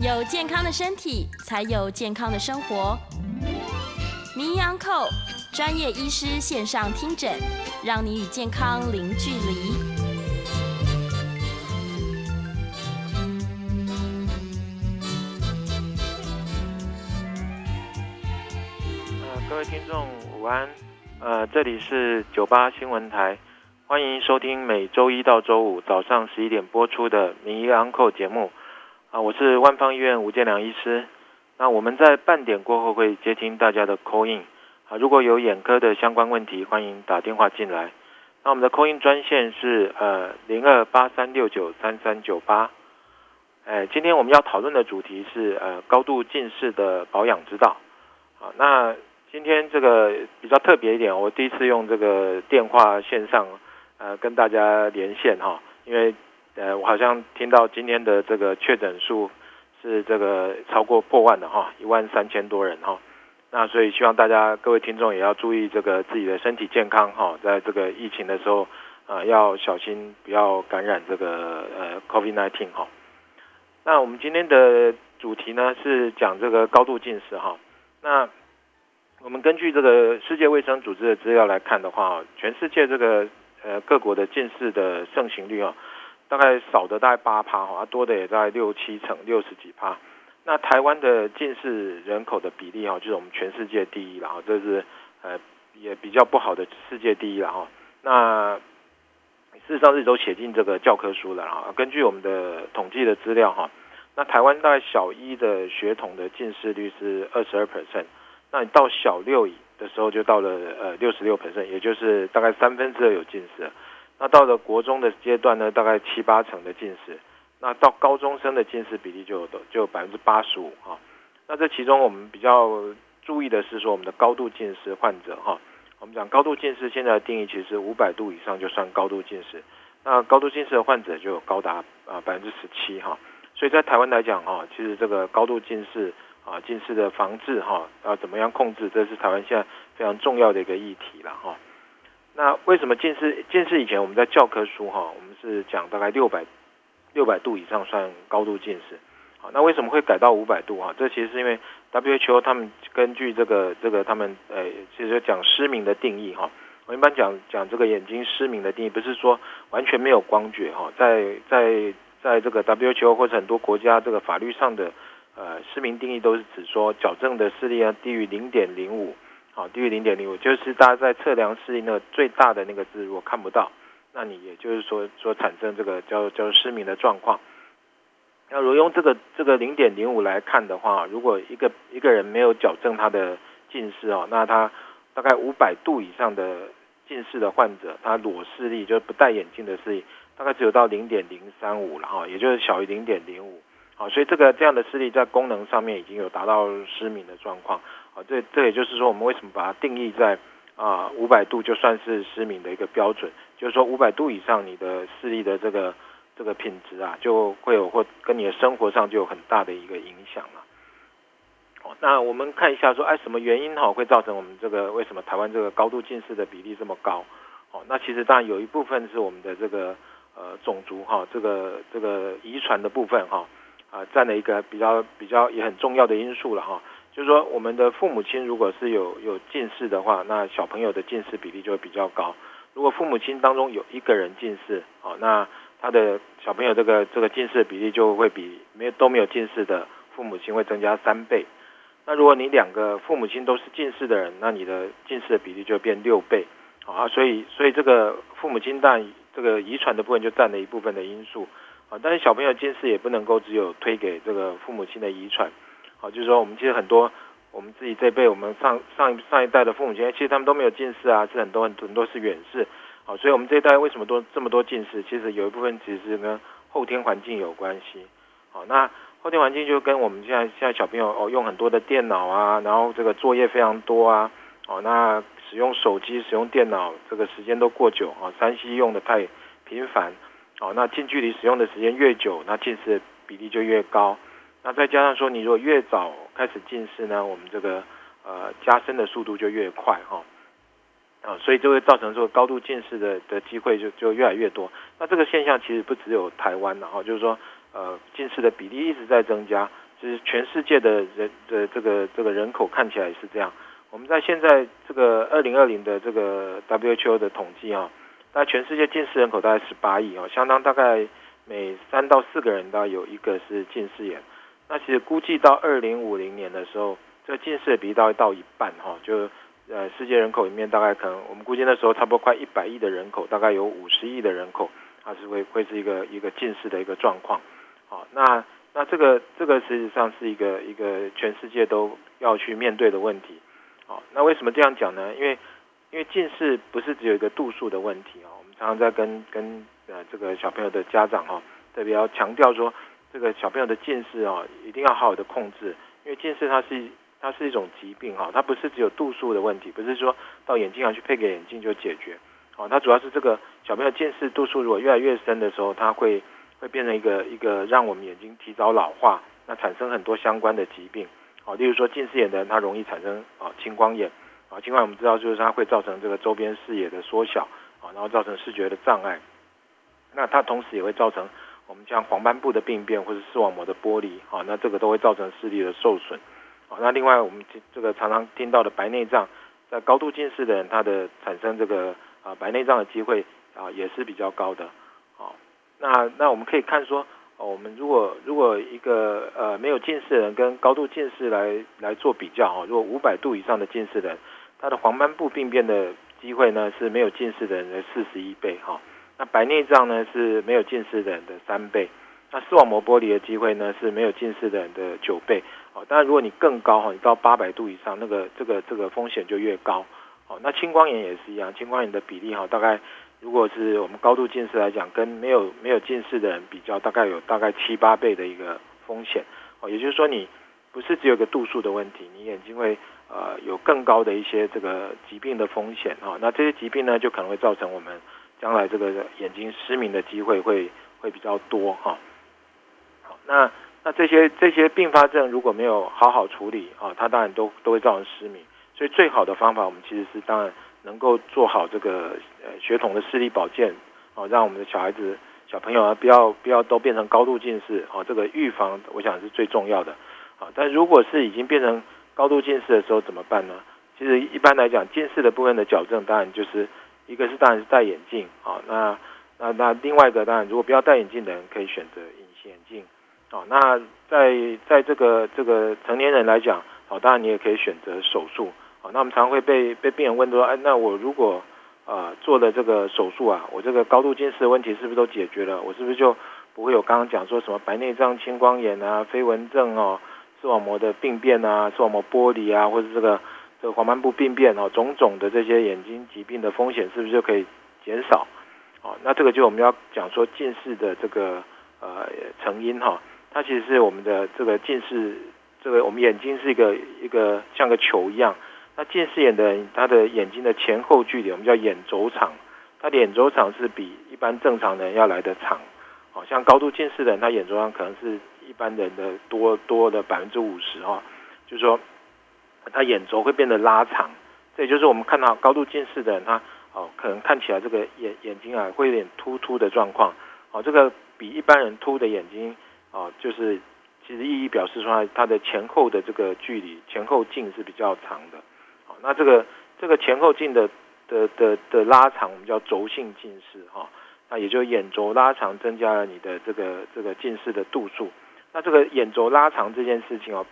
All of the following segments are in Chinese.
有健康的身体，才有健康的生活。名医安扣专业医师线上听诊，让你与健康零距离。呃，各位听众午安，呃，这里是九八新闻台，欢迎收听每周一到周五早上十一点播出的名医安扣节目。啊，我是万方医院吴建良医师。那我们在半点过后会接听大家的 call in。啊，如果有眼科的相关问题，欢迎打电话进来。那我们的 call in 专线是呃零二八三六九三三九八。哎，今天我们要讨论的主题是呃高度近视的保养之道。好，那今天这个比较特别一点，我第一次用这个电话线上呃跟大家连线哈，因为。呃，我好像听到今天的这个确诊数是这个超过破万的哈，一万三千多人哈。那所以希望大家各位听众也要注意这个自己的身体健康哈，在这个疫情的时候啊，要小心不要感染这个呃 COVID-19 哈。那我们今天的主题呢是讲这个高度近视哈。那我们根据这个世界卫生组织的资料来看的话，全世界这个呃各国的近视的盛行率啊。大概少的大概八趴哈，多的也在六七成六十几趴。那台湾的近视人口的比例哈，就是我们全世界第一了哈，这是呃也比较不好的世界第一了哈。那事实上是都写进这个教科书了哈。根据我们的统计的资料哈，那台湾大概小一的学童的近视率是二十二 percent，那你到小六的时候就到了呃六十六 percent，也就是大概三分之二有近视。那到了国中的阶段呢，大概七八成的近视。那到高中生的近视比例就有就百分之八十五哈。那这其中我们比较注意的是说，我们的高度近视患者哈，我们讲高度近视现在的定义其实五百度以上就算高度近视。那高度近视的患者就有高达啊百分之十七哈。所以在台湾来讲哈，其实这个高度近视啊近视的防治哈，要怎么样控制，这是台湾现在非常重要的一个议题了哈。那为什么近视？近视以前我们在教科书哈，我们是讲大概六百六百度以上算高度近视。好，那为什么会改到五百度哈？这其实是因为 WHO 他们根据这个这个他们呃，其实讲失明的定义哈。我一般讲讲这个眼睛失明的定义，不是说完全没有光觉哈，在在在这个 WHO 或者很多国家这个法律上的呃失明定义都是指说矫正的视力啊低于零点零五。好，低于零点零五，就是大家在测量视力那个最大的那个字如果看不到，那你也就是说说产生这个叫叫失明的状况。那如果用这个这个零点零五来看的话，如果一个一个人没有矫正他的近视哦，那他大概五百度以上的近视的患者，他裸视力就是不戴眼镜的视力，大概只有到零点零三五了哈，也就是小于零点零五。好，所以这个这样的视力在功能上面已经有达到失明的状况。这这也就是说，我们为什么把它定义在啊五百度就算是失明的一个标准，就是说五百度以上，你的视力的这个这个品质啊，就会有或跟你的生活上就有很大的一个影响了。哦，那我们看一下说，哎，什么原因哈会造成我们这个为什么台湾这个高度近视的比例这么高？哦，那其实当然有一部分是我们的这个呃种族哈，这个这个遗传的部分哈。啊，占了一个比较比较也很重要的因素了哈，就是说我们的父母亲如果是有有近视的话，那小朋友的近视比例就会比较高。如果父母亲当中有一个人近视，哦，那他的小朋友这个这个近视的比例就会比没有都没有近视的父母亲会增加三倍。那如果你两个父母亲都是近视的人，那你的近视的比例就变六倍。啊，所以所以这个父母亲但这个遗传的部分就占了一部分的因素。啊，但是小朋友近视也不能够只有推给这个父母亲的遗传，好，就是说我们其实很多我们自己这辈，我们上上一上一代的父母亲，其实他们都没有近视啊，是很多很多很多是远视，好，所以我们这一代为什么多这么多近视？其实有一部分其实跟后天环境有关系，好，那后天环境就跟我们现在现在小朋友哦用很多的电脑啊，然后这个作业非常多啊，哦，那使用手机使用电脑这个时间都过久啊，三 C 用的太频繁。哦，那近距离使用的时间越久，那近视比例就越高。那再加上说，你如果越早开始近视呢，我们这个呃加深的速度就越快哈。啊，所以就会造成说高度近视的的机会就就越来越多。那这个现象其实不只有台湾然后就是说呃近视的比例一直在增加，就是全世界的人的这个这个人口看起来是这样。我们在现在这个二零二零的这个 WHO 的统计啊，那全世界近视人口大概十八亿哦，相当大概每三到四个人大概有一个是近视眼。那其实估计到二零五零年的时候，这近视比例大概到一半哈，就呃世界人口里面大概可能我们估计那时候差不多快一百亿的人口，大概有五十亿的人口，它是会会是一个一个近视的一个状况。好，那那这个这个实际上是一个一个全世界都要去面对的问题。好，那为什么这样讲呢？因为因为近视不是只有一个度数的问题啊，我们常常在跟跟呃这个小朋友的家长哈，特别要强调说。这个小朋友的近视啊，一定要好好的控制，因为近视它是它是一种疾病哈，它不是只有度数的问题，不是说到眼睛上去配个眼镜就解决，哦，它主要是这个小朋友近视度数如果越来越深的时候，它会会变成一个一个让我们眼睛提早老化，那产生很多相关的疾病，哦，例如说近视眼的人他容易产生啊青光眼，啊青光我们知道就是它会造成这个周边视野的缩小，啊然后造成视觉的障碍，那它同时也会造成。我们像黄斑部的病变或者视网膜的剥离，啊，那这个都会造成视力的受损，啊，那另外我们这个常常听到的白内障，在高度近视的人，他的产生这个啊白内障的机会啊也是比较高的，啊，那那我们可以看说，我们如果如果一个呃没有近视的人跟高度近视来来做比较，哈，如果五百度以上的近视的人，他的黄斑部病变的机会呢是没有近视的人的四十一倍，哈。那白内障呢是没有近视的人的三倍，那视网膜剥离的机会呢是没有近视的人的九倍。哦，当然如果你更高哈，你到八百度以上，那个这个这个风险就越高。哦，那青光眼也是一样，青光眼的比例哈，大概如果是我们高度近视来讲，跟没有没有近视的人比较，大概有大概七八倍的一个风险。哦，也就是说你不是只有个度数的问题，你眼睛会呃有更高的一些这个疾病的风险。哈，那这些疾病呢就可能会造成我们。将来这个眼睛失明的机会会会比较多哈，好，那那这些这些并发症如果没有好好处理啊，它当然都都会造成失明。所以最好的方法，我们其实是当然能够做好这个呃血统的视力保健哦，让我们的小孩子小朋友啊不要不要都变成高度近视哦，这个预防我想是最重要的啊。但如果是已经变成高度近视的时候怎么办呢？其实一般来讲，近视的部分的矫正当然就是。一个是当然是戴眼镜啊，那那那另外一个当然如果不要戴眼镜的人可以选择隐形眼镜啊。那在在这个这个成年人来讲，哦，当然你也可以选择手术啊。那我们常会被被病人问说，哎，那我如果啊做了这个手术啊，我这个高度近视的问题是不是都解决了？我是不是就不会有刚刚讲说什么白内障、青光眼啊、飞蚊症哦、视网膜的病变啊、视网膜剥离啊，或者这个。这个黄斑部病变哦，种种的这些眼睛疾病的风险是不是就可以减少？哦，那这个就我们要讲说近视的这个呃成因哈，它其实是我们的这个近视，这个我们眼睛是一个一个像个球一样，那近视眼的人他的眼睛的前后距离我们叫眼轴长，他的眼轴长是比一般正常人要来的长，哦，像高度近视的人，他眼轴长可能是一般人的多多的百分之五十哈，就是说。他眼轴会变得拉长，这也就是我们看到高度近视的人，他哦可能看起来这个眼眼睛啊会有点突突的状况，哦这个比一般人凸的眼睛哦就是其实意义表示出来它的前后的这个距离前后径是比较长的，哦那这个这个前后镜的的的的拉长我们叫轴性近视哈，那也就眼轴拉长增加了你的这个这个近视的度数，那这个眼轴拉长这件事情哦。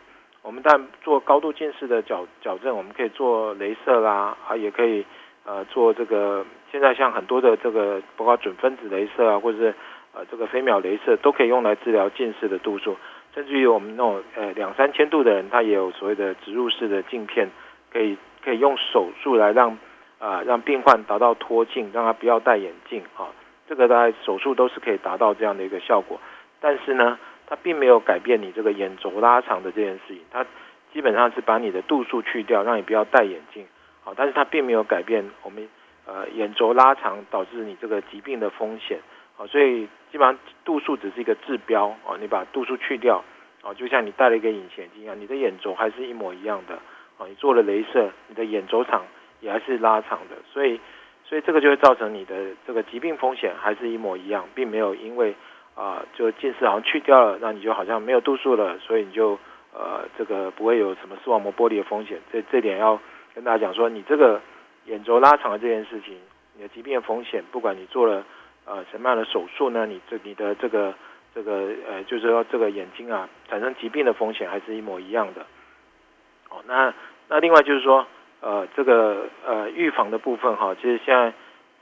我们但做高度近视的矫矫正，我们可以做镭射啦，啊，也可以呃做这个。现在像很多的这个，包括准分子镭射啊，或者是呃这个飞秒镭射，都可以用来治疗近视的度数。甚至于我们那种呃两三千度的人，他也有所谓的植入式的镜片，可以可以用手术来让啊让病患达到脱镜，让他不要戴眼镜啊。这个大概手术都是可以达到这样的一个效果。但是呢。它并没有改变你这个眼轴拉长的这件事情，它基本上是把你的度数去掉，让你不要戴眼镜，好，但是它并没有改变我们呃眼轴拉长导致你这个疾病的风险，好，所以基本上度数只是一个治标，哦，你把度数去掉，哦，就像你戴了一个隐形眼镜一样，你的眼轴还是一模一样的，哦，你做了镭射，你的眼轴长也还是拉长的，所以所以这个就会造成你的这个疾病风险还是一模一样，并没有因为。啊，就近视好像去掉了，那你就好像没有度数了，所以你就呃这个不会有什么视网膜剥离的风险。这这点要跟大家讲说，你这个眼轴拉长的这件事情，你的疾病的风险，不管你做了呃什么样的手术呢，你这你的这个这个呃就是说这个眼睛啊产生疾病的风险还是一模一样的。哦，那那另外就是说呃这个呃预防的部分哈，其实现在。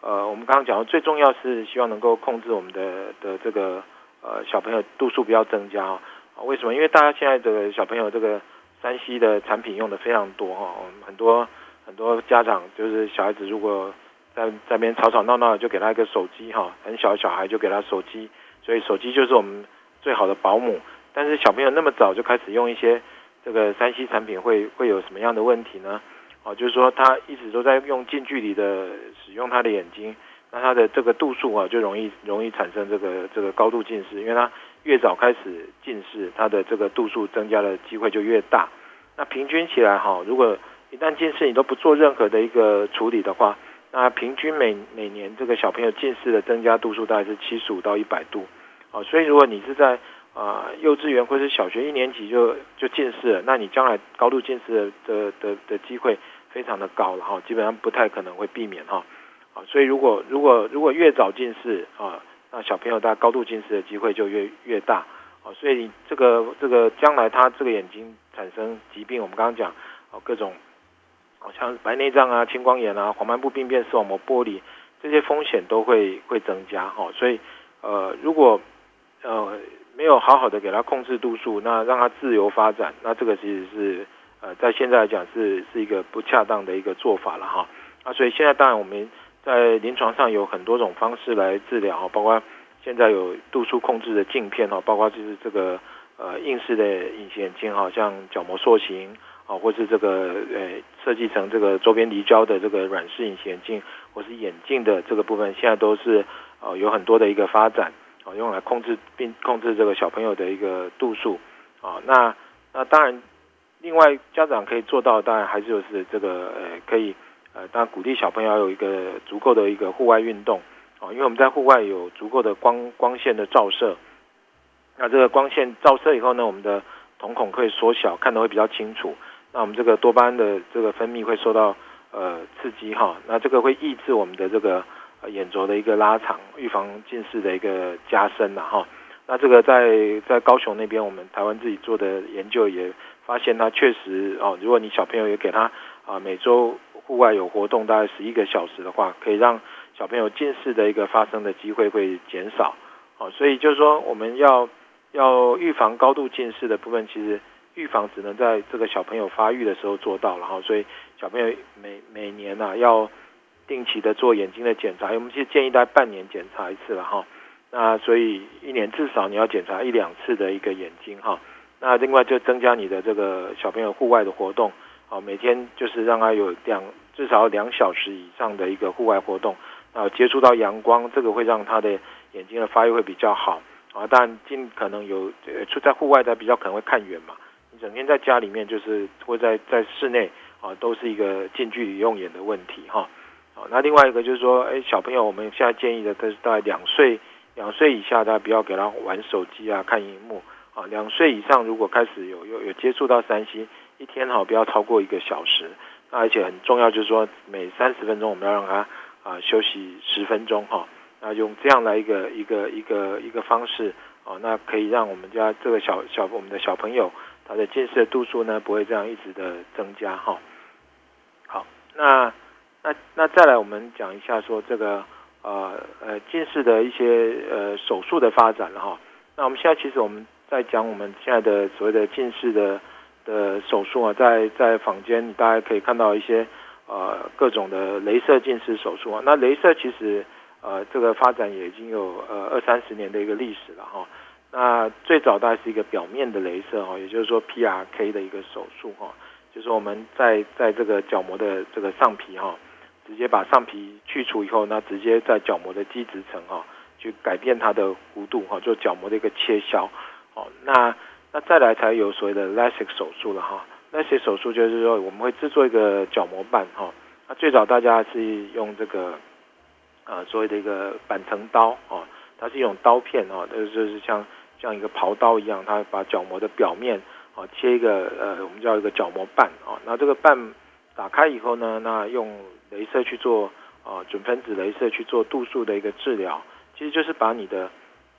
呃，我们刚刚讲的最重要是希望能够控制我们的的这个呃小朋友度数不要增加啊？为什么？因为大家现在的小朋友这个三 C 的产品用的非常多哈，很多很多家长就是小孩子如果在在边吵吵闹闹，就给他一个手机哈，很小的小孩就给他手机，所以手机就是我们最好的保姆。但是小朋友那么早就开始用一些这个三 C 产品，会会有什么样的问题呢？哦，就是说他一直都在用近距离的使用他的眼睛，那他的这个度数啊，就容易容易产生这个这个高度近视，因为他越早开始近视，他的这个度数增加的机会就越大。那平均起来哈，如果一旦近视你都不做任何的一个处理的话，那平均每每年这个小朋友近视的增加度数大概是七十五到一百度。哦，所以如果你是在啊幼稚园或者小学一年级就就近视了，那你将来高度近视的的的的机会。非常的高了哈，基本上不太可能会避免哈，啊，所以如果如果如果越早近视啊，那小朋友他高度近视的机会就越越大，啊，所以这个这个将来他这个眼睛产生疾病，我们刚刚讲哦各种，好像白内障啊、青光眼啊、黄斑部病变、视网膜剥离这些风险都会会增加哈，所以呃如果呃没有好好的给他控制度数，那让他自由发展，那这个其实是。呃，在现在来讲是是一个不恰当的一个做法了哈，啊，所以现在当然我们在临床上有很多种方式来治疗，包括现在有度数控制的镜片哦，包括就是这个呃硬式的隐形眼镜哈，像角膜塑形啊，或是这个呃设计成这个周边离焦的这个软式隐形眼镜，或是眼镜的这个部分，现在都是呃有很多的一个发展啊，用来控制并控制这个小朋友的一个度数啊，那那当然。另外，家长可以做到，当然还是就是这个呃，可以呃，当然鼓励小朋友有一个足够的一个户外运动哦，因为我们在户外有足够的光光线的照射，那这个光线照射以后呢，我们的瞳孔可以缩小，看得会比较清楚。那我们这个多巴胺的这个分泌会受到呃刺激哈，那这个会抑制我们的这个眼轴的一个拉长，预防近视的一个加深了哈。那这个在在高雄那边，我们台湾自己做的研究也。发现他确实哦，如果你小朋友也给他啊每周户外有活动大概十一个小时的话，可以让小朋友近视的一个发生的机会会减少哦。所以就是说我们要要预防高度近视的部分，其实预防只能在这个小朋友发育的时候做到，然后所以小朋友每每年呐要定期的做眼睛的检查，我们其实建议大概半年检查一次了哈。那所以一年至少你要检查一两次的一个眼睛哈。那另外就增加你的这个小朋友户外的活动，啊，每天就是让他有两至少两小时以上的一个户外活动，啊，接触到阳光，这个会让他的眼睛的发育会比较好，啊，但尽可能有呃出在户外的比较可能会看远嘛，你整天在家里面就是会在在室内啊，都是一个近距离用眼的问题哈，啊，那另外一个就是说，哎，小朋友我们现在建议的都是大概两岁两岁以下，大家不要给他玩手机啊，看荧幕。啊，两岁以上如果开始有有有接触到三 C，一天哈不要超过一个小时。那而且很重要就是说，每三十分钟我们要让他啊休息十分钟哈。那用这样的一个一个一个一个方式啊，那可以让我们家这个小小我们的小朋友他的近视的度数呢不会这样一直的增加哈。好，那那那再来我们讲一下说这个呃呃近视的一些呃手术的发展了哈。那我们现在其实我们。在讲我们现在的所谓的近视的的手术啊，在在坊间，大家可以看到一些呃各种的镭射近视手术啊。那镭射其实呃这个发展也已经有呃二三十年的一个历史了哈。那最早大概是一个表面的镭射哈，也就是说 PRK 的一个手术哈，就是我们在在这个角膜的这个上皮哈，直接把上皮去除以后，那直接在角膜的基质层哈，去改变它的弧度哈，做角膜的一个切削。哦，那那再来才有所谓的 LASIK 手术了哈。LASIK 手术就是说我们会制作一个角膜瓣哈。那最早大家是用这个呃所谓的一个板层刀哦，它是一种刀片哦，就是像像一个刨刀一样，它把角膜的表面哦，切一个呃，我们叫一个角膜瓣哦。那这个瓣打开以后呢，那用镭射去做呃准分子镭射去做度数的一个治疗，其实就是把你的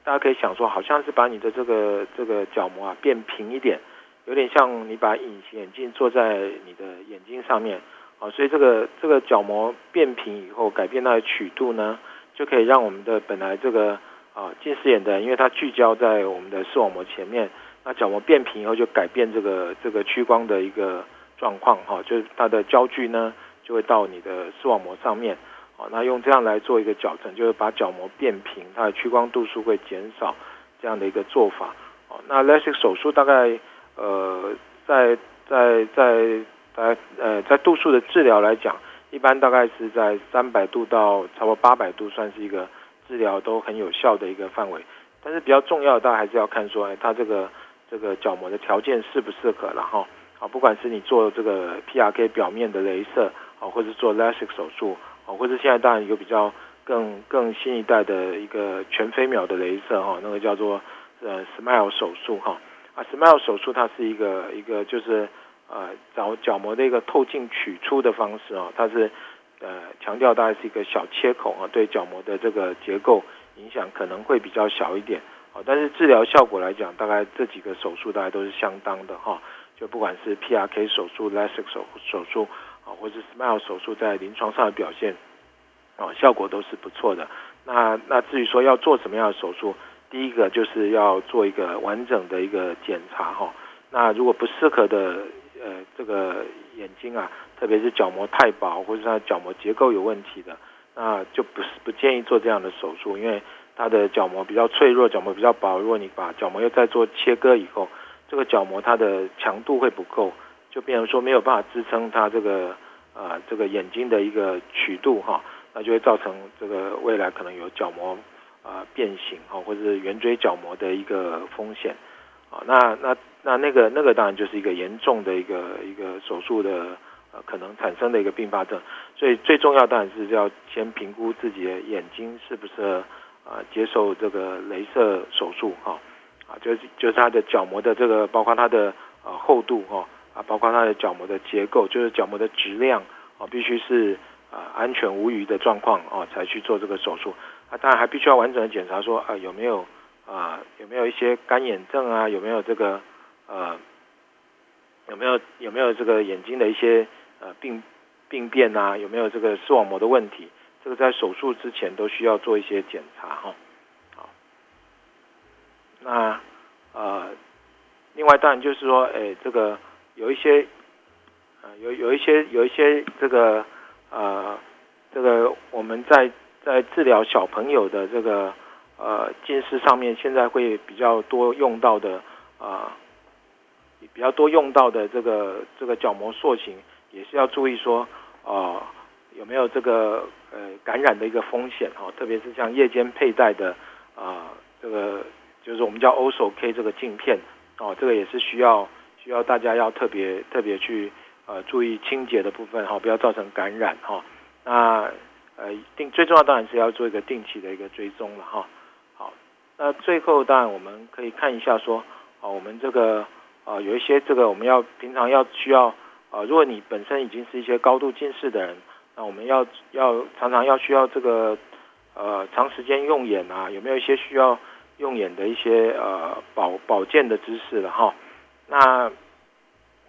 大家可以想说，好像是把你的这个这个角膜啊变平一点，有点像你把隐形眼镜做在你的眼睛上面啊。所以这个这个角膜变平以后，改变它的曲度呢，就可以让我们的本来这个啊近视眼的，因为它聚焦在我们的视网膜前面。那角膜变平以后，就改变这个这个屈光的一个状况哈，就是它的焦距呢就会到你的视网膜上面，哦，那用这样来做一个矫正，就是把角膜变平，它的屈光度数会减少这样的一个做法，哦，那 LASIK 手术大概呃在在在在呃在度数的治疗来讲，一般大概是在三百度到差不多八百度，算是一个治疗都很有效的一个范围，但是比较重要的，大家还是要看说，哎，它这个。这个角膜的条件适不适合，然后啊，不管是你做这个 PRK 表面的镭射啊，或者做 LASIK 手术哦，或者现在当然有比较更更新一代的一个全飞秒的镭射哈，那个叫做呃 SMILE 手术哈啊 SMILE 手术它是一个一个就是呃找角膜的一个透镜取出的方式啊，它是呃强调大概是一个小切口啊，对角膜的这个结构影响可能会比较小一点。但是治疗效果来讲，大概这几个手术大概都是相当的哈。就不管是 PRK 手术、LASIK 手手术啊，或者 SMILE 手术，在临床上的表现啊，效果都是不错的。那那至于说要做什么样的手术，第一个就是要做一个完整的一个检查哈。那如果不适合的呃这个眼睛啊，特别是角膜太薄或者它角膜结构有问题的，那就不是不建议做这样的手术，因为。它的角膜比较脆弱，角膜比较薄。如果你把角膜又再做切割以后，这个角膜它的强度会不够，就变成说没有办法支撑它这个呃这个眼睛的一个曲度哈，那就会造成这个未来可能有角膜啊变形哈，或者是圆锥角膜的一个风险啊。那那那那个那个当然就是一个严重的一个一个手术的呃可能产生的一个并发症。所以最重要当然是要先评估自己的眼睛是不是。啊，接受这个镭射手术哈，啊，就是就是它的角膜的这个，包括它的呃厚度哈，啊，包括它的角膜的结构，就是角膜的质量啊，必须是啊安全无虞的状况啊，才去做这个手术。啊，当然还必须要完整的检查说啊有没有啊有没有一些干眼症啊，有没有这个呃有没有有没有这个眼睛的一些呃病病变啊，有没有这个视网膜的问题。这个在手术之前都需要做一些检查哈，好，那呃，另外当然就是说，哎，这个有一些呃有有一些有一些这个呃这个我们在在治疗小朋友的这个呃近视上面，现在会比较多用到的啊，比较多用到的这个这个角膜塑形，也是要注意说啊。有没有这个呃感染的一个风险哈？特别是像夜间佩戴的啊，这个就是我们叫 OSO K 这个镜片哦，这个也是需要需要大家要特别特别去呃注意清洁的部分哈，不要造成感染哈。那呃定最重要当然是要做一个定期的一个追踪了哈。好，那最后当然我们可以看一下说啊，我们这个啊有一些这个我们要平常要需要啊，如果你本身已经是一些高度近视的人。那我们要要常常要需要这个呃长时间用眼啊，有没有一些需要用眼的一些呃保保健的知识了哈？那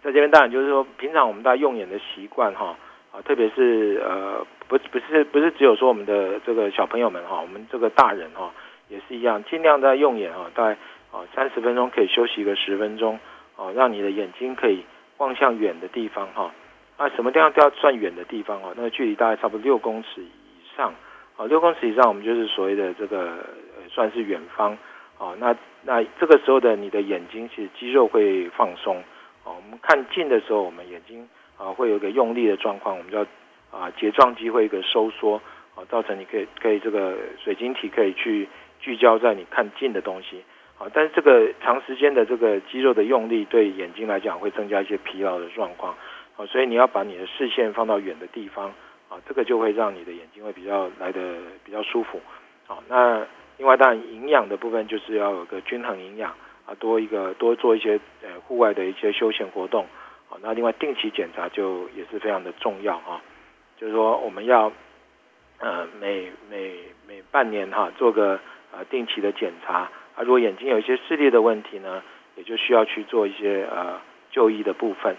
在这边当然就是说，平常我们大家用眼的习惯哈啊，特别是呃不不是不是只有说我们的这个小朋友们哈，我们这个大人哈也是一样，尽量在用眼哈，大概啊三十分钟可以休息个十分钟哦，让你的眼睛可以望向远的地方哈。啊，什么地方都要算远的地方哦，那个距离大概差不多六公尺以上，啊，六公尺以上我们就是所谓的这个算是远方，哦，那那这个时候的你的眼睛其实肌肉会放松，哦，我们看近的时候，我们眼睛啊会有一个用力的状况，我们叫啊睫状肌会一个收缩，啊，造成你可以可以这个水晶体可以去聚焦在你看近的东西，啊，但是这个长时间的这个肌肉的用力对眼睛来讲会增加一些疲劳的状况。哦，所以你要把你的视线放到远的地方，啊，这个就会让你的眼睛会比较来的比较舒服。好，那另外当然营养的部分就是要有个均衡营养，啊，多一个多做一些呃户外的一些休闲活动啊。那另外定期检查就也是非常的重要哈，就是说我们要呃每每每半年哈做个呃定期的检查啊，如果眼睛有一些视力的问题呢，也就需要去做一些呃就医的部分。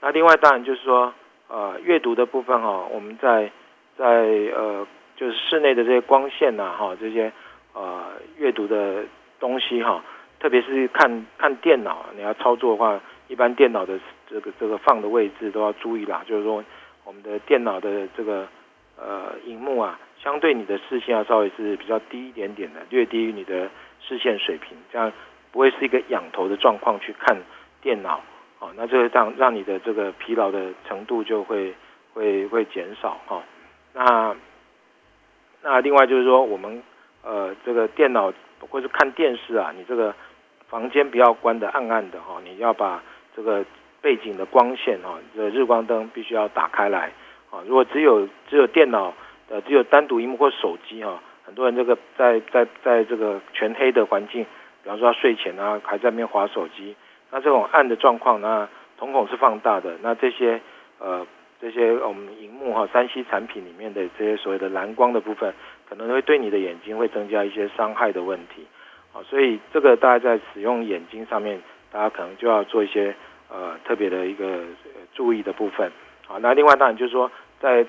那另外当然就是说呃阅读的部分哈，我们在在呃就是室内的这些光线呐哈这些呃阅读的。东西哈，特别是看看电脑，你要操作的话，一般电脑的这个这个放的位置都要注意啦。就是说，我们的电脑的这个呃荧幕啊，相对你的视线要稍微是比较低一点点的，略低于你的视线水平，这样不会是一个仰头的状况去看电脑啊。那这个让让你的这个疲劳的程度就会会会减少哈。那那另外就是说，我们呃这个电脑。或者看电视啊，你这个房间不要关的暗暗的哈，你要把这个背景的光线哈，这日光灯必须要打开来啊。如果只有只有电脑呃，只有单独一幕或手机哈，很多人这个在在在这个全黑的环境，比方说他睡前啊，还在那边划手机，那这种暗的状况，那瞳孔是放大的，那这些呃这些我们荧幕哈，三 C 产品里面的这些所谓的蓝光的部分。可能会对你的眼睛会增加一些伤害的问题，啊，所以这个大家在使用眼睛上面，大家可能就要做一些呃特别的一个注意的部分，啊，那另外当然就是说，在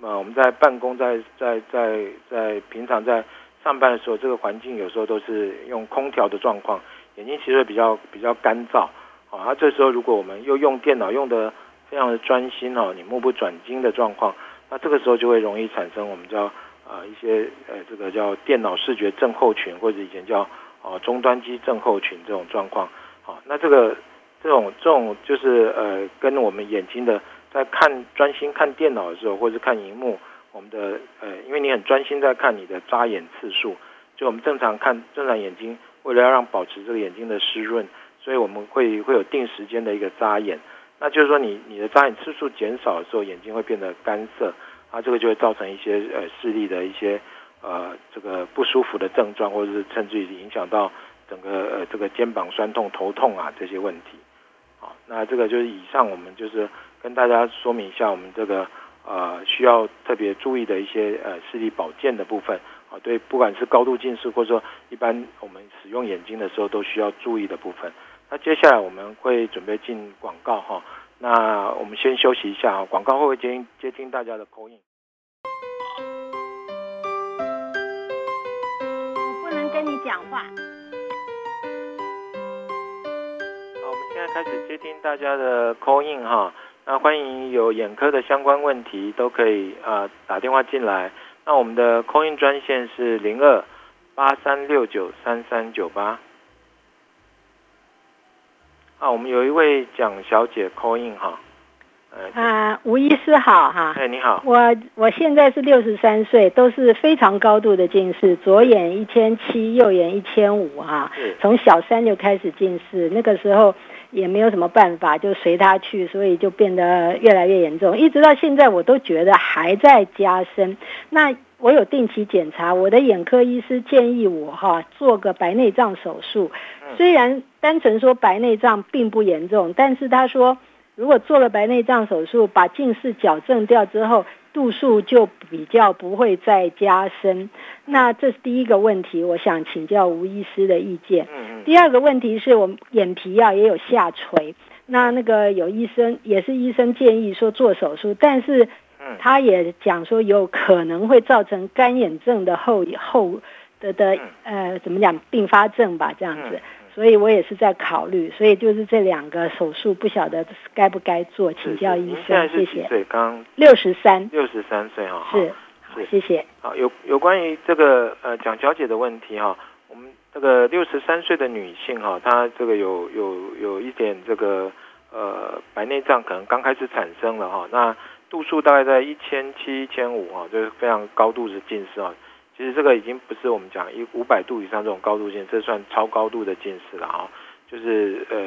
呃我们在办公在在在在平常在上班的时候，这个环境有时候都是用空调的状况，眼睛其实比较比较干燥，啊，那这时候如果我们又用电脑用的非常的专心哦，你目不转睛的状况，那这个时候就会容易产生我们叫。呃，一些呃，这个叫电脑视觉症候群，或者以前叫哦终端机症候群这种状况。好，那这个这种这种就是呃，跟我们眼睛的在看专心看电脑的时候，或者看荧幕，我们的呃，因为你很专心在看你的眨眼次数，就我们正常看正常眼睛，为了要让保持这个眼睛的湿润，所以我们会会有定时间的一个眨眼。那就是说，你你的眨眼次数减少的时候，眼睛会变得干涩。啊，这个就会造成一些呃视力的一些呃这个不舒服的症状，或者是甚至于影响到整个呃这个肩膀酸痛、头痛啊这些问题。好，那这个就是以上我们就是跟大家说明一下我们这个呃需要特别注意的一些呃视力保健的部分。啊，对，不管是高度近视，或者说一般我们使用眼睛的时候都需要注意的部分。那接下来我们会准备进广告哈。那我们先休息一下啊，广告后会接接听大家的口音。我不能跟你讲话。好，我们现在开始接听大家的 call in 哈。那欢迎有眼科的相关问题都可以啊打电话进来。那我们的 call in 专线是零二八三六九三三九八。啊，我们有一位蒋小姐 call in 哈，啊，吴医师好哈，哎，你好，我我现在是六十三岁，都是非常高度的近视，左眼一千七，右眼一千五哈，从小三就开始近视，那个时候也没有什么办法，就随他去，所以就变得越来越严重，一直到现在我都觉得还在加深。那我有定期检查，我的眼科医师建议我哈做个白内障手术。虽然单纯说白内障并不严重，但是他说，如果做了白内障手术，把近视矫正掉之后，度数就比较不会再加深。那这是第一个问题，我想请教吴医师的意见。第二个问题是我们眼皮啊也有下垂，那那个有医生也是医生建议说做手术，但是他也讲说有可能会造成干眼症的后后的的呃怎么讲并发症吧这样子。所以我也是在考虑，所以就是这两个手术，不晓得该不该做，请教医生，谢谢。对，刚六十三，六十三岁哈，是，好，谢谢。好，有有关于这个呃蒋小姐的问题哈，我们这个六十三岁的女性哈，她这个有有有一点这个呃白内障可能刚开始产生了哈，那度数大概在一千七、一千五哈，就是非常高度的近视啊。其实这个已经不是我们讲一五百度以上这种高度近视，这算超高度的近视了啊！就是呃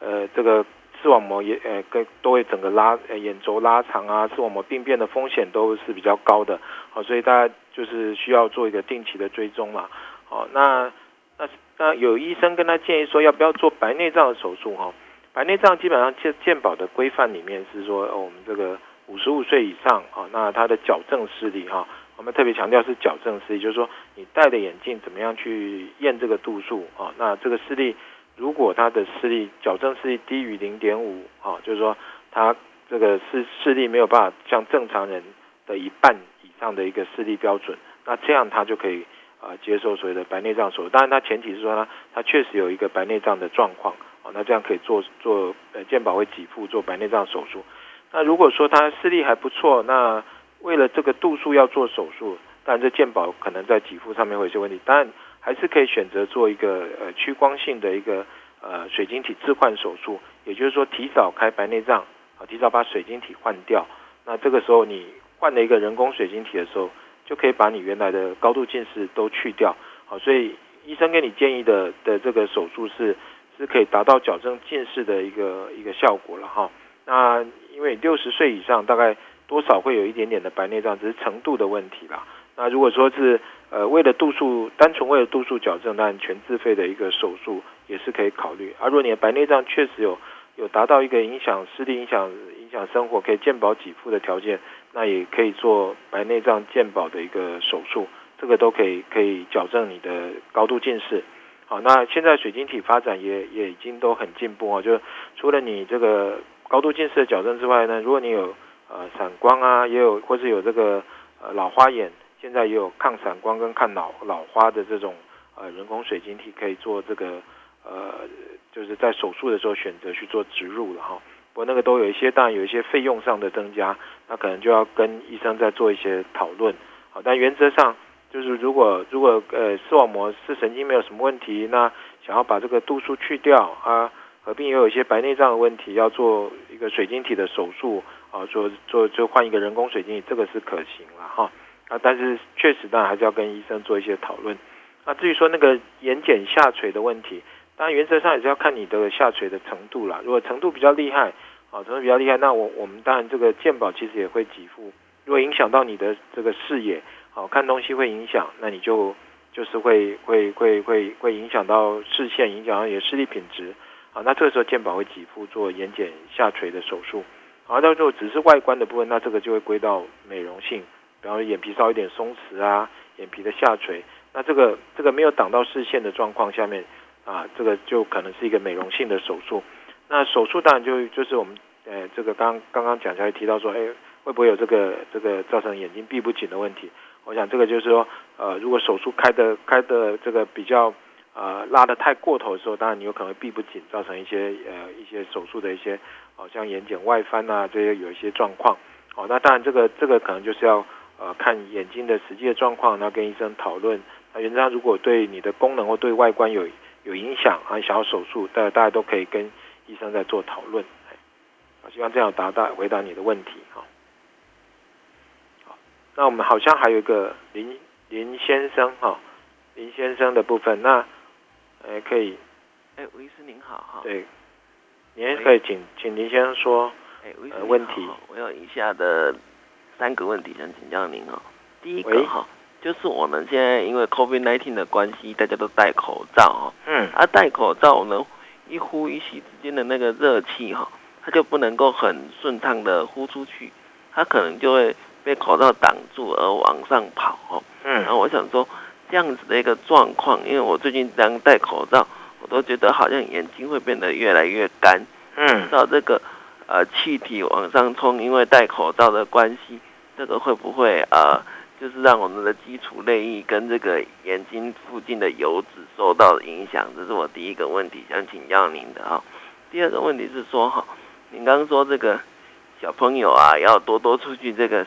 呃，这个视网膜也呃跟都会整个拉呃眼轴拉长啊，视网膜病变的风险都是比较高的，好，所以大家就是需要做一个定期的追踪了。好，那那那有医生跟他建议说要不要做白内障的手术哈？白内障基本上健健保的规范里面是说，我们这个五十五岁以上啊，那他的矫正视力哈，我们特别强调是矫正视力，就是说你戴的眼镜怎么样去验这个度数啊？那这个视力如果他的视力矫正视力低于零点五啊，就是说他这个视视力没有办法像正常人的一半以上的一个视力标准，那这样他就可以。啊，接受所谓的白内障手术，当然他前提是说呢，他确实有一个白内障的状况，啊，那这样可以做做呃健保会给付做白内障手术。那如果说他视力还不错，那为了这个度数要做手术，但这健保可能在给付上面会有些问题，当然还是可以选择做一个呃屈光性的一个呃水晶体置换手术，也就是说提早开白内障啊，提早把水晶体换掉。那这个时候你换了一个人工水晶体的时候。就可以把你原来的高度近视都去掉，好，所以医生给你建议的的这个手术是是可以达到矫正近视的一个一个效果了哈。那因为六十岁以上大概多少会有一点点的白内障，只是程度的问题啦。那如果说是呃为了度数，单纯为了度数矫正，但全自费的一个手术也是可以考虑。而如果你的白内障确实有有达到一个影响视力、影响影响生活，可以健保给付的条件。那也可以做白内障健保的一个手术，这个都可以可以矫正你的高度近视。好，那现在水晶体发展也也已经都很进步啊，就除了你这个高度近视的矫正之外呢，如果你有呃散光啊，也有或是有这个呃老花眼，现在也有抗散光跟抗老老花的这种呃人工水晶体可以做这个呃就是在手术的时候选择去做植入了哈。不过那个都有一些，当然有一些费用上的增加，那可能就要跟医生再做一些讨论。好，但原则上就是如果如果呃视网膜视神经没有什么问题，那想要把这个度数去掉啊，合并也有一些白内障的问题，要做一个水晶体的手术啊，做做就换一个人工水晶，这个是可行了哈。啊，但是确实当然还是要跟医生做一些讨论。那至于说那个眼睑下垂的问题。当然，原则上也是要看你的下垂的程度啦。如果程度比较厉害，啊，程度比较厉害，那我我们当然这个健保其实也会给付。如果影响到你的这个视野，好看东西会影响，那你就就是会会会会会影响到视线，影响到你的视力品质。啊，那这个时候健保会给付做眼睑下垂的手术。好，到时候只是外观的部分，那这个就会归到美容性，比方说眼皮稍一点松弛啊，眼皮的下垂，那这个这个没有挡到视线的状况下面。啊，这个就可能是一个美容性的手术。那手术当然就就是我们呃，这个刚刚刚讲起来提到说，哎，会不会有这个这个造成眼睛闭不紧的问题？我想这个就是说，呃，如果手术开的开的这个比较呃拉的太过头的时候，当然你有可能会闭不紧，造成一些呃一些手术的一些，好像眼睑外翻啊这些有一些状况。哦，那当然这个这个可能就是要呃看眼睛的实际的状况，然后跟医生讨论。那原则上如果对你的功能或对外观有有影响啊，想要手术，大大家都可以跟医生在做讨论。我，希望这样答答回答你的问题哈。好，那我们好像还有一个林林先生哈，林先生的部分，那呃可以，哎，吴医师您好哈。对，您可以请请林先生说，哎，呃问题，我有以下的三个问题想请教您哦。第一个哈。就是我们现在因为 COVID-19 的关系，大家都戴口罩哈。嗯。啊戴口罩呢，一呼一吸之间的那个热气哈，它就不能够很顺畅的呼出去，它可能就会被口罩挡住而往上跑哦。嗯。然后我想说，这样子的一个状况，因为我最近这样戴口罩，我都觉得好像眼睛会变得越来越干。嗯。不知道这个呃气体往上冲，因为戴口罩的关系，这个会不会呃？就是让我们的基础泪液跟这个眼睛附近的油脂受到影响，这是我第一个问题想请教您的哈。第二个问题是说哈，您刚刚说这个小朋友啊要多多出去这个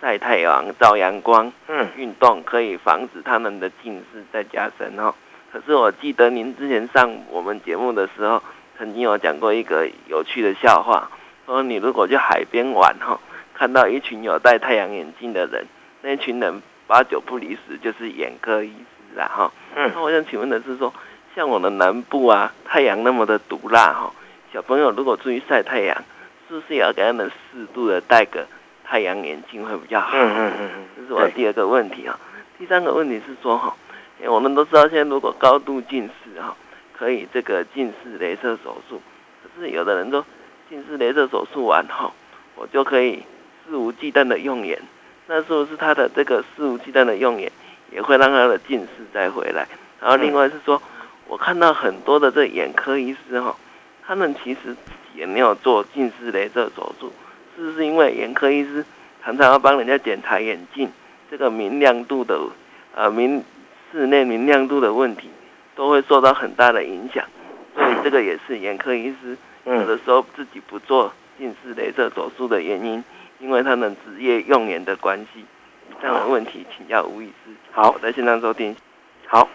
晒太阳、照阳光，嗯，运动可以防止他们的近视再加深哈。可是我记得您之前上我们节目的时候，曾经有讲过一个有趣的笑话，说你如果去海边玩哈，看到一群有戴太阳眼镜的人。那群人八九不离十就是眼科医师啦，哈。嗯。那我想请问的是说，像我的南部啊，太阳那么的毒辣哈，小朋友如果出去晒太阳，是不是也要给他们适度的戴个太阳眼镜会比较好？嗯嗯嗯嗯。这是我第二个问题啊。第三个问题是说哈，我们都知道，现在如果高度近视哈，可以这个近视雷射手术。可是有的人说，近视雷射手术完后，我就可以肆无忌惮的用眼。那是不是他的这个肆无忌惮的用眼，也会让他的近视再回来？然后另外是说，我看到很多的这眼科医师哈，他们其实也没有做近视雷射手术，是不是因为眼科医师常常要帮人家检查眼镜这个明亮度的呃明室内明亮度的问题，都会受到很大的影响，所以这个也是眼科医师有的时候自己不做近视雷射手术的原因。因为他们职业用眼的关系，这样的问题请教吴医师。好，我在现场收听。好，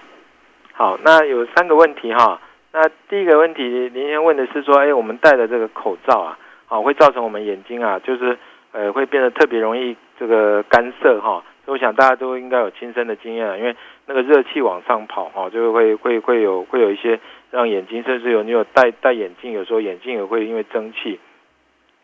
好，那有三个问题哈。那第一个问题，您先问的是说，哎，我们戴的这个口罩啊，啊，会造成我们眼睛啊，就是呃，会变得特别容易这个干涩哈。所以我想大家都应该有亲身的经验啊，因为那个热气往上跑哈，就会会会有会有一些让眼睛，甚至有你有戴戴眼镜，有时候眼镜也会因为蒸汽。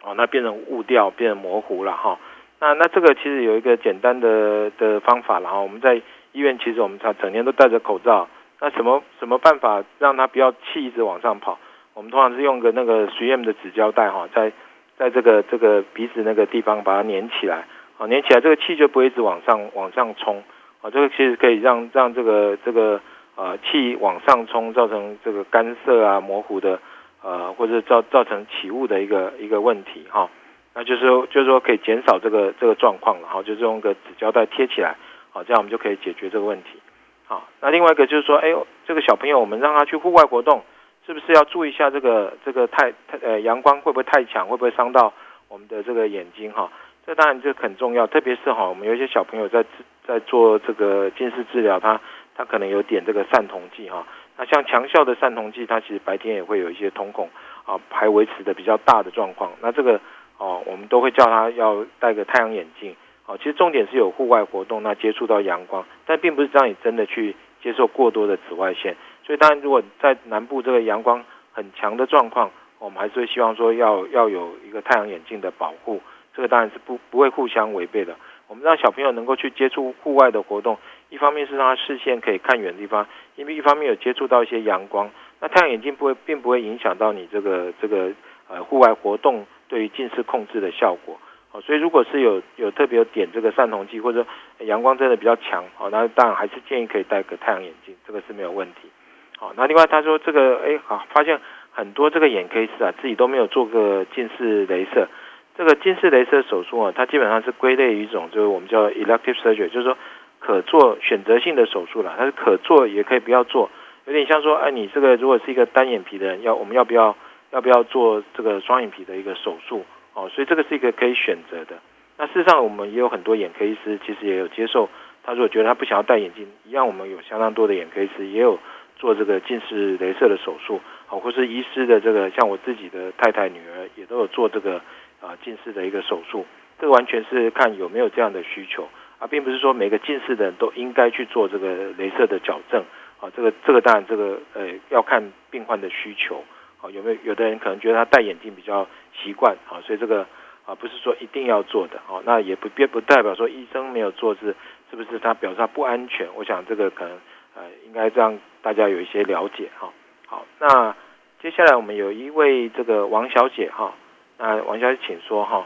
哦，那变成雾掉，变成模糊了哈。那那这个其实有一个简单的的方法，然后我们在医院其实我们常整天都戴着口罩。那什么什么办法让它不要气一直往上跑？我们通常是用个那个 3M 的纸胶带哈，在在这个这个鼻子那个地方把它粘起来，好粘起来，这个气就不会一直往上往上冲。啊，这个其实可以让让这个这个呃气往上冲，造成这个干涩啊模糊的。呃，或者造造成起雾的一个一个问题哈，那就是就是说可以减少这个这个状况了哈，就是用个纸胶带贴起来，好，这样我们就可以解决这个问题。好，那另外一个就是说，哎，这个小朋友我们让他去户外活动，是不是要注意一下这个这个太太呃阳光会不会太强，会不会伤到我们的这个眼睛哈？这当然这很重要，特别是哈，我们有一些小朋友在在做这个近视治疗，他他可能有点这个散瞳剂哈。那像强效的散瞳剂，它其实白天也会有一些瞳孔啊，还维持的比较大的状况。那这个哦，我们都会叫他要戴个太阳眼镜。哦，其实重点是有户外活动，那接触到阳光，但并不是让你真的去接受过多的紫外线。所以当然，如果在南部这个阳光很强的状况，我们还是会希望说要要有一个太阳眼镜的保护。这个当然是不不会互相违背的。我们让小朋友能够去接触户外的活动。一方面是让他视线可以看远的地方，因为一方面有接触到一些阳光，那太阳眼镜不会并不会影响到你这个这个呃户外活动对于近视控制的效果。好，所以如果是有有特别有点这个散瞳剂或者阳光真的比较强，好，那当然还是建议可以戴个太阳眼镜，这个是没有问题。好，那另外他说这个哎好，发现很多这个眼科医师啊自己都没有做个近视雷射，这个近视雷射手术啊，它基本上是归类于一种就是我们叫 elective surgery，就是说。可做选择性的手术了，它是可做也可以不要做，有点像说，哎，你这个如果是一个单眼皮的人，要我们要不要要不要做这个双眼皮的一个手术？哦，所以这个是一个可以选择的。那事实上，我们也有很多眼科医师其实也有接受，他如果觉得他不想要戴眼镜，一样我们有相当多的眼科医师也有做这个近视雷射的手术，好，或是医师的这个，像我自己的太太女儿也都有做这个啊近视的一个手术，这个完全是看有没有这样的需求。啊，并不是说每个近视的人都应该去做这个镭射的矫正啊，这个这个当然这个呃要看病患的需求啊，有没有有的人可能觉得他戴眼镜比较习惯啊，所以这个啊不是说一定要做的啊，那也不并不代表说医生没有做是是不是他表示他不安全？我想这个可能呃应该让大家有一些了解哈。好，那接下来我们有一位这个王小姐哈，那王小姐请说哈。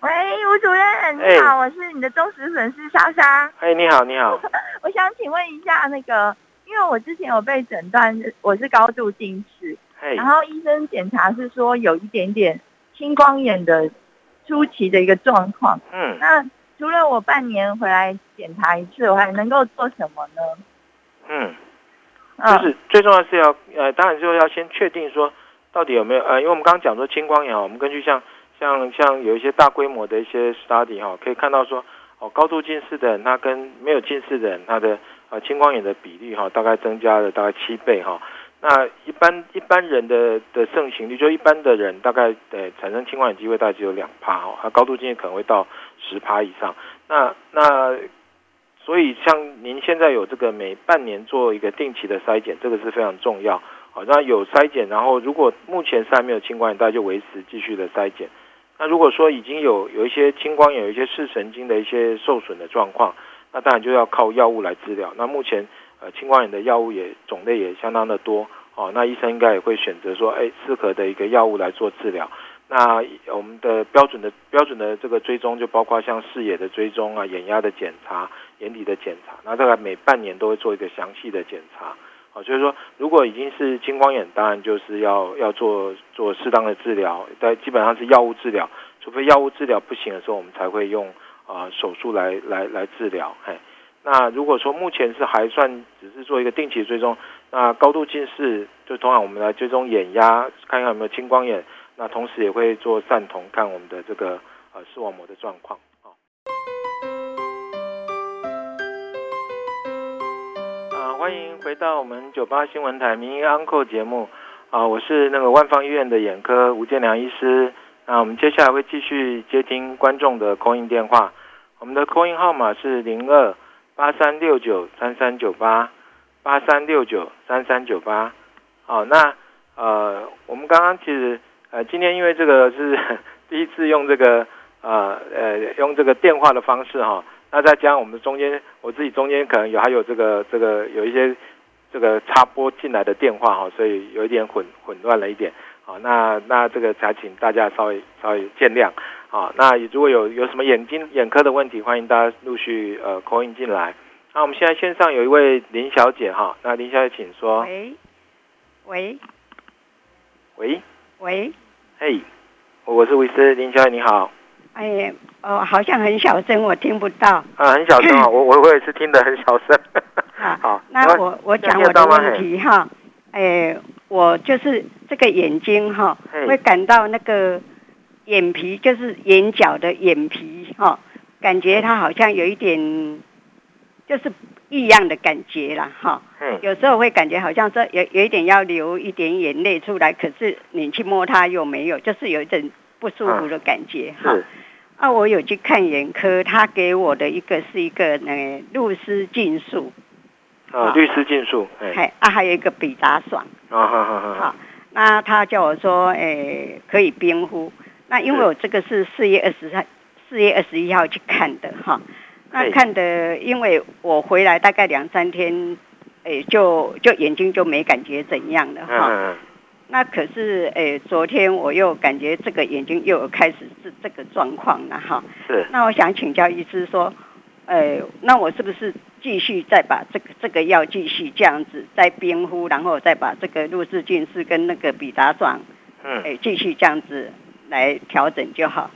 喂，吴主任，你好，我是你的忠实粉丝莎莎。哎，你好，你好。我想请问一下，那个，因为我之前有被诊断我是高度近视，然后医生检查是说有一点点青光眼的初期的一个状况。嗯。那除了我半年回来检查一次，我还能够做什么呢？嗯。就是最重要是要呃，当然就要先确定说到底有没有呃，因为我们刚刚讲说青光眼啊，我们根据像。像像有一些大规模的一些 study 哈，可以看到说，哦，高度近视的人，他跟没有近视的人，他的呃青光眼的比例哈，大概增加了大概七倍哈。那一般一般人的的盛行率，就一般的人大概呃产生青光眼机会大概只有两趴哦，他高度近视可能会到十趴以上。那那所以像您现在有这个每半年做一个定期的筛检，这个是非常重要。好，那有筛检，然后如果目前是还没有青光眼，大家就维持继续的筛检。那如果说已经有有一些青光眼、有一些视神经的一些受损的状况，那当然就要靠药物来治疗。那目前呃青光眼的药物也种类也相当的多哦，那医生应该也会选择说，哎，适合的一个药物来做治疗。那我们的标准的标准的这个追踪就包括像视野的追踪啊、眼压的检查、眼底的检查，那大概每半年都会做一个详细的检查。好，就是说，如果已经是青光眼，当然就是要要做做适当的治疗，但基本上是药物治疗，除非药物治疗不行的时候，我们才会用啊手术来来来治疗。嘿，那如果说目前是还算只是做一个定期追踪，那高度近视就通常我们来追踪眼压，看看有没有青光眼。那同时也会做散瞳，看我们的这个呃视网膜的状况。欢迎回到我们九八新闻台民医 Uncle 节目。啊，我是那个万方医院的眼科吴建良医师。那我们接下来会继续接听观众的 call in 电话。我们的 call in 号码是零二八三六九三三九八八三六九三三九八。好，那呃，我们刚刚其实。呃，今天因为这个是 第一次用这个呃呃用这个电话的方式哈，那再加上我们中间我自己中间可能有还有这个这个有一些这个插播进来的电话哈，所以有一点混混乱了一点，好，那那这个才请大家稍微稍微见谅，好，那如果有有什么眼睛眼科的问题，欢迎大家陆续呃 call in 进来。那我们现在线上有一位林小姐哈，那林小姐请说。喂，喂，喂。喂，嘿，我是维斯林小姐，你好。哎，哦，好像很小声，我听不到。啊，很小声啊，我我我也是听得很小声。好，那我我讲我的问题哈。哎，我就是这个眼睛哈，会感到那个眼皮，就是眼角的眼皮哈，感觉它好像有一点，就是。异样的感觉了哈，嗯，有时候会感觉好像这有有一点要流一点眼泪出来，可是你去摸它又没有，就是有一点不舒服的感觉哈。啊，我有去看眼科，他给我的一个是一个呃露丝净素，啊，绿丝净素，哎，啊，还有一个比达爽，啊，好好好，好，那他叫我说，哎，可以冰敷，那因为我这个是四月二十三，四月二十一号去看的哈。那看的，因为我回来大概两三天，哎，就就眼睛就没感觉怎样了哈。那可是，哎，昨天我又感觉这个眼睛又开始是这个状况了哈。是。那我想请教医师说，哎，那我是不是继续再把这个这个药继续这样子再冰敷，然后再把这个露氏近视跟那个比达爽，嗯，哎，继续这样子来调整就好。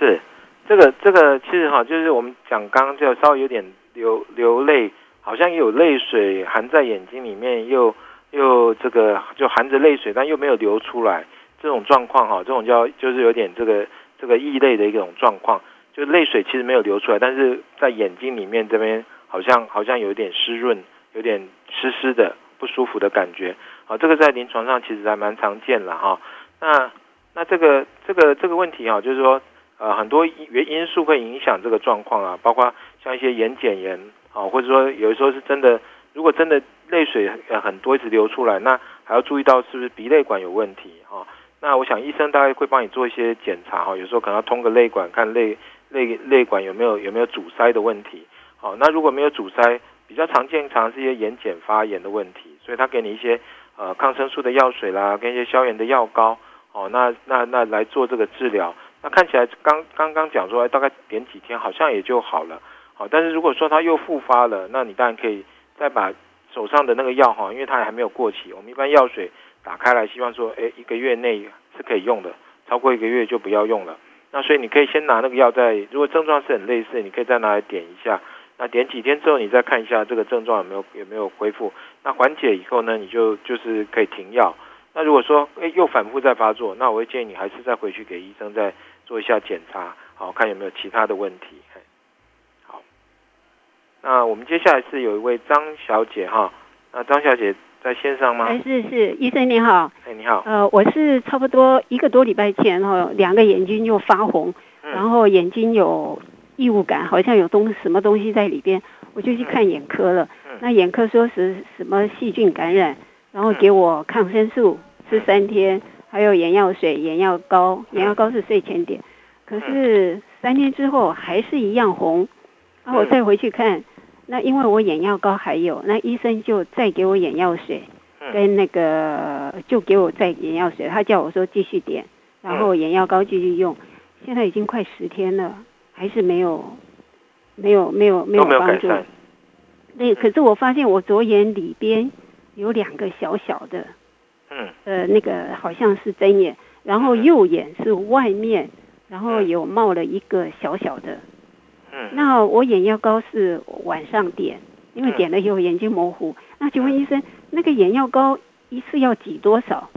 是。这个这个其实哈，就是我们讲刚刚就稍微有点流流泪，好像有泪水含在眼睛里面，又又这个就含着泪水，但又没有流出来，这种状况哈，这种叫就是有点这个这个异类的一种状况，就泪水其实没有流出来，但是在眼睛里面这边好像好像有点湿润，有点湿湿的不舒服的感觉，啊，这个在临床上其实还蛮常见了哈。那那这个这个这个问题哈，就是说。呃，很多原因素会影响这个状况啊，包括像一些眼睑炎啊，或者说有的时候是真的，如果真的泪水很多一直流出来，那还要注意到是不是鼻泪管有问题啊？那我想医生大概会帮你做一些检查哈，有时候可能要通个泪管，看泪泪泪管有没有有没有阻塞的问题。好，那如果没有阻塞，比较常见常是一些眼睑发炎的问题，所以他给你一些呃抗生素的药水啦，跟一些消炎的药膏，哦，那那那来做这个治疗。那看起来刚刚刚讲说，大概点几天好像也就好了，好，但是如果说它又复发了，那你当然可以再把手上的那个药哈，因为它还没有过期，我们一般药水打开来，希望说，哎，一个月内是可以用的，超过一个月就不要用了。那所以你可以先拿那个药在，如果症状是很类似，你可以再拿来点一下，那点几天之后，你再看一下这个症状有没有有没有恢复，那缓解以后呢，你就就是可以停药。那如果说诶又反复再发作，那我会建议你还是再回去给医生再做一下检查，好看有没有其他的问题。好，那我们接下来是有一位张小姐哈，那张小姐在线上吗？哎，是是，医生你好。哎，你好。呃，我是差不多一个多礼拜前哈，两个眼睛就发红，然后眼睛有异物感，好像有东什么东西在里边，我就去看眼科了。那眼科说是什么细菌感染，然后给我抗生素。吃三天，还有眼药水、眼药膏，眼药膏是睡前点。可是三天之后还是一样红，然后我再回去看，那因为我眼药膏还有，那医生就再给我眼药水，跟那个就给我再眼药水，他叫我说继续点，然后眼药膏继续用。现在已经快十天了，还是没有，没有没有没有帮助。那可是我发现我左眼里边有两个小小的，嗯，呃，那个好像是针眼，然后右眼是外面，然后有冒了一个小小的。嗯。那我眼药膏是晚上点，因为点了以后眼睛模糊。那请问医生，那个眼药膏一次要挤多少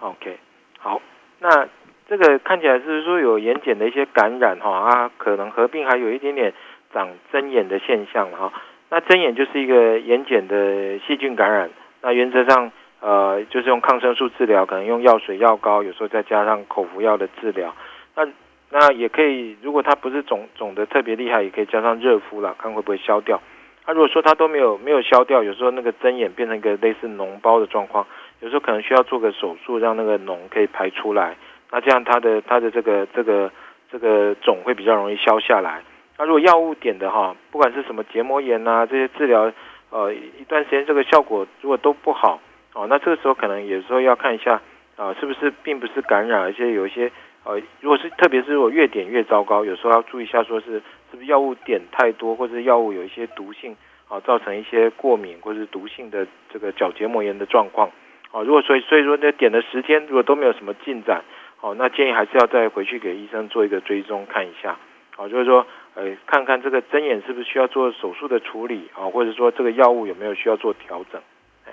？OK，好，那。这个看起来是说有眼睑的一些感染哈啊，可能合并还有一点点长针眼的现象哈。那针眼就是一个眼睑的细菌感染，那原则上呃就是用抗生素治疗，可能用药水、药膏，有时候再加上口服药的治疗。那那也可以，如果它不是肿肿的特别厉害，也可以加上热敷了，看会不会消掉。那如果说它都没有没有消掉，有时候那个针眼变成一个类似脓包的状况，有时候可能需要做个手术，让那个脓可以排出来。那这样它的它的这个这个这个肿会比较容易消下来。那如果药物点的哈，不管是什么结膜炎呐，这些治疗，呃，一段时间这个效果如果都不好，哦，那这个时候可能有时候要看一下啊，是不是并不是感染，而且有一些呃，如果是特别是如果越点越糟糕，有时候要注意一下，说是是不是药物点太多，或者药物有一些毒性啊，造成一些过敏或者是毒性的这个角结膜炎的状况。哦，如果所以所以说那点了十天如果都没有什么进展。哦，那建议还是要再回去给医生做一个追踪看一下，好，就是说，呃，看看这个针眼是不是需要做手术的处理啊，或者说这个药物有没有需要做调整，哎，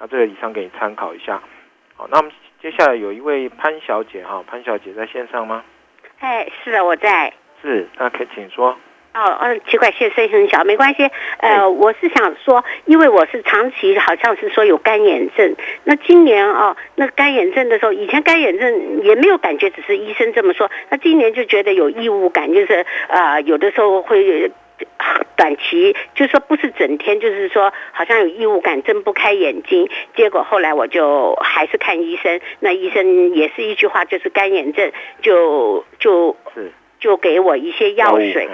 那这个以上给你参考一下。好，那我们接下来有一位潘小姐哈，潘小姐在线上吗？哎，是的，我在。是，那可以请说。哦哦，奇怪，现在声音很小，没关系。呃，我是想说，因为我是长期好像是说有干眼症，那今年哦，那干眼症的时候，以前干眼症也没有感觉，只是医生这么说。那今年就觉得有异物感，就是呃，有的时候会短期，就是说不是整天，就是说好像有异物感，睁不开眼睛。结果后来我就还是看医生，那医生也是一句话，就是干眼症，就就就给我一些药水。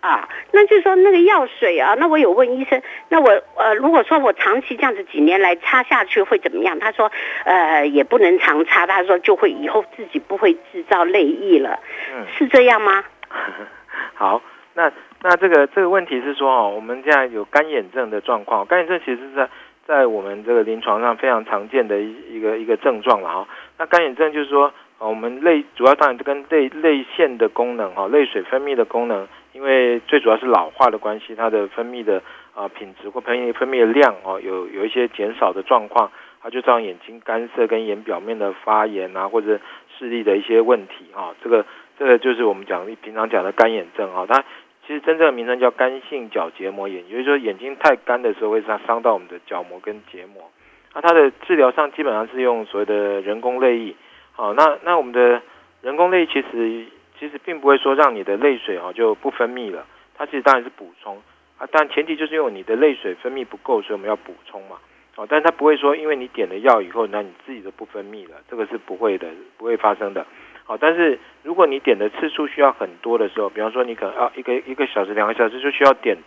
啊，那就说那个药水啊，那我有问医生，那我呃，如果说我长期这样子几年来擦下去会怎么样？他说，呃，也不能常擦，他说就会以后自己不会制造泪液了，嗯，是这样吗？好，那那这个这个问题是说哦，我们现在有干眼症的状况，干眼症其实是在在我们这个临床上非常常见的一一个一个症状了哈。那干眼症就是说，我们泪主要当然跟泪泪腺的功能哈，泪水分泌的功能。因为最主要是老化的关系，它的分泌的啊品质或分泌分泌的量哦，有有一些减少的状况，它就造成眼睛干涩跟眼表面的发炎啊，或者视力的一些问题哈。这个这个就是我们讲平常讲的干眼症哈。它其实真正的名称叫干性角结膜炎，也就是说眼睛太干的时候会伤伤到我们的角膜跟结膜。那它的治疗上基本上是用所谓的人工泪液。好，那那我们的人工泪液其实。其实并不会说让你的泪水哈就不分泌了，它其实当然是补充啊，但前提就是因为你的泪水分泌不够，所以我们要补充嘛，哦，但它不会说因为你点了药以后，那你自己都不分泌了，这个是不会的，不会发生的，好，但是如果你点的次数需要很多的时候，比方说你可能啊一个一个小时、两个小时就需要点，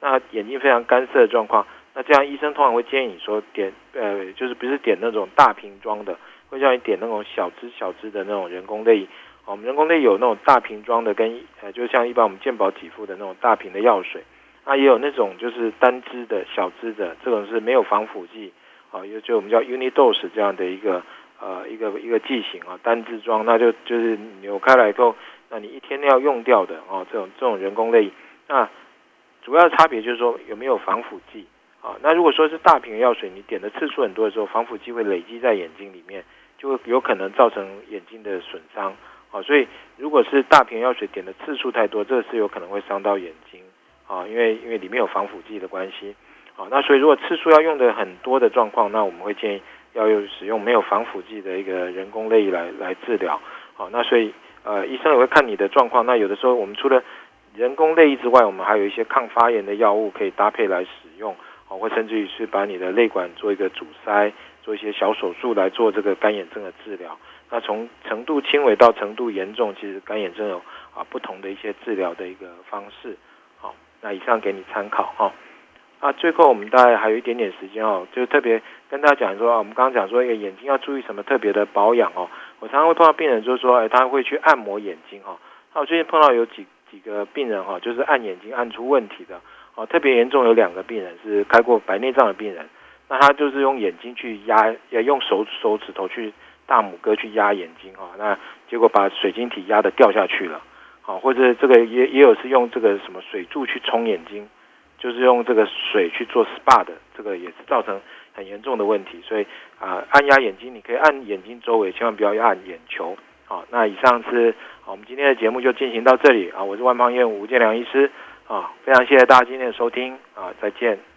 那眼睛非常干涩的状况，那这样医生通常会建议你说点呃就是不是点那种大瓶装的，会叫你点那种小支小支的那种人工泪。我们人工泪有那种大瓶装的，跟呃，就像一般我们健保给付的那种大瓶的药水，那也有那种就是单支的小支的，这种是没有防腐剂，啊，就就我们叫 unidose 这样的一个呃一个一个剂型啊，单支装，那就就是扭开来以后，那你一天要用掉的哦，这种这种人工泪，那主要差别就是说有没有防腐剂啊？那如果说是大瓶药水，你点的次数很多的时候，防腐剂会累积在眼睛里面，就会有可能造成眼睛的损伤。啊，所以如果是大瓶药水点的次数太多，这是有可能会伤到眼睛啊，因为因为里面有防腐剂的关系。啊，那所以如果次数要用的很多的状况，那我们会建议要用使用没有防腐剂的一个人工泪液来来治疗。好，那所以呃，医生也会看你的状况。那有的时候我们除了人工泪液之外，我们还有一些抗发炎的药物可以搭配来使用。啊，或甚至于是把你的泪管做一个阻塞，做一些小手术来做这个干眼症的治疗。那从程度轻微到程度严重，其实干眼症有啊不同的一些治疗的一个方式。好，那以上给你参考哈。啊，最后我们大概还有一点点时间哦，就特别跟大家讲说啊，我们刚刚讲说一个眼睛要注意什么特别的保养哦。我常常会碰到病人就是说，哎，他会去按摩眼睛哈。那我最近碰到有几几个病人哈，就是按眼睛按出问题的哦，特别严重有两个病人是开过白内障的病人，那他就是用眼睛去压，也用手手指头去大拇哥去压眼睛哈，那结果把水晶体压的掉下去了，好，或者这个也也有是用这个什么水柱去冲眼睛。就是用这个水去做 SPA 的，这个也是造成很严重的问题。所以啊，按压眼睛，你可以按眼睛周围，千万不要按眼球。好，那以上是我们今天的节目就进行到这里啊。我是万邦医院吴建良医师啊，非常谢谢大家今天的收听啊，再见。